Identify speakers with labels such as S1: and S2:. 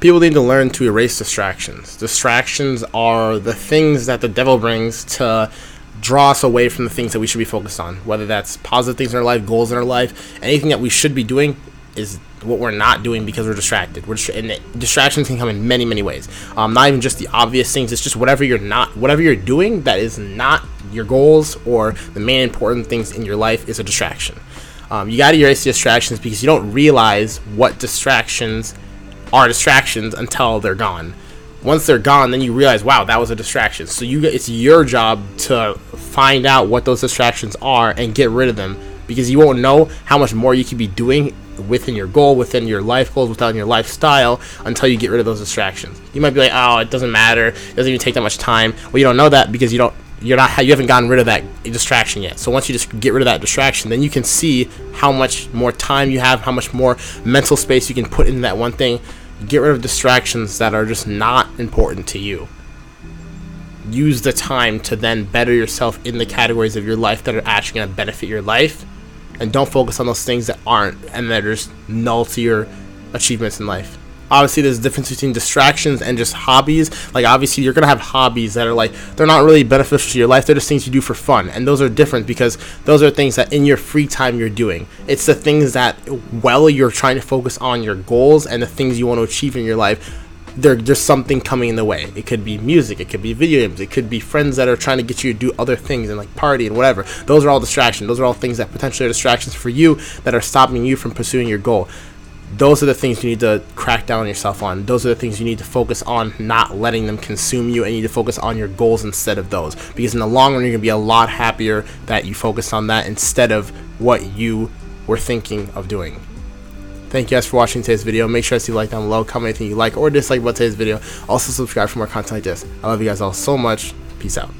S1: People need to learn to erase distractions. Distractions are the things that the devil brings to draw us away from the things that we should be focused on. Whether that's positive things in our life, goals in our life, anything that we should be doing is what we're not doing because we're distracted. We're distra- and distractions can come in many, many ways. Um, not even just the obvious things. It's just whatever you're not, whatever you're doing that is not your goals or the main important things in your life is a distraction. Um, you got to erase the distractions because you don't realize what distractions are distractions until they're gone. Once they're gone, then you realize, wow, that was a distraction. So you, it's your job to find out what those distractions are and get rid of them because you won't know how much more you could be doing within your goal, within your life goals, within your lifestyle until you get rid of those distractions. You might be like, oh, it doesn't matter. It doesn't even take that much time. Well, you don't know that because you don't you're not you haven't gotten rid of that distraction yet. So once you just get rid of that distraction, then you can see how much more time you have, how much more mental space you can put in that one thing. Get rid of distractions that are just not important to you. Use the time to then better yourself in the categories of your life that are actually going to benefit your life, and don't focus on those things that aren't and that are just null to your achievements in life obviously there's a difference between distractions and just hobbies like obviously you're gonna have hobbies that are like they're not really beneficial to your life they're just things you do for fun and those are different because those are things that in your free time you're doing it's the things that while you're trying to focus on your goals and the things you want to achieve in your life there, there's something coming in the way. It could be music, it could be video games, it could be friends that are trying to get you to do other things and like party and whatever. Those are all distractions. Those are all things that potentially are distractions for you that are stopping you from pursuing your goal those are the things you need to crack down on yourself on. Those are the things you need to focus on, not letting them consume you, and you need to focus on your goals instead of those. Because in the long run, you're gonna be a lot happier that you focus on that instead of what you were thinking of doing. Thank you guys for watching today's video. Make sure to like down below, comment anything you like or dislike about today's video. Also subscribe for more content like this. I love you guys all so much. Peace out.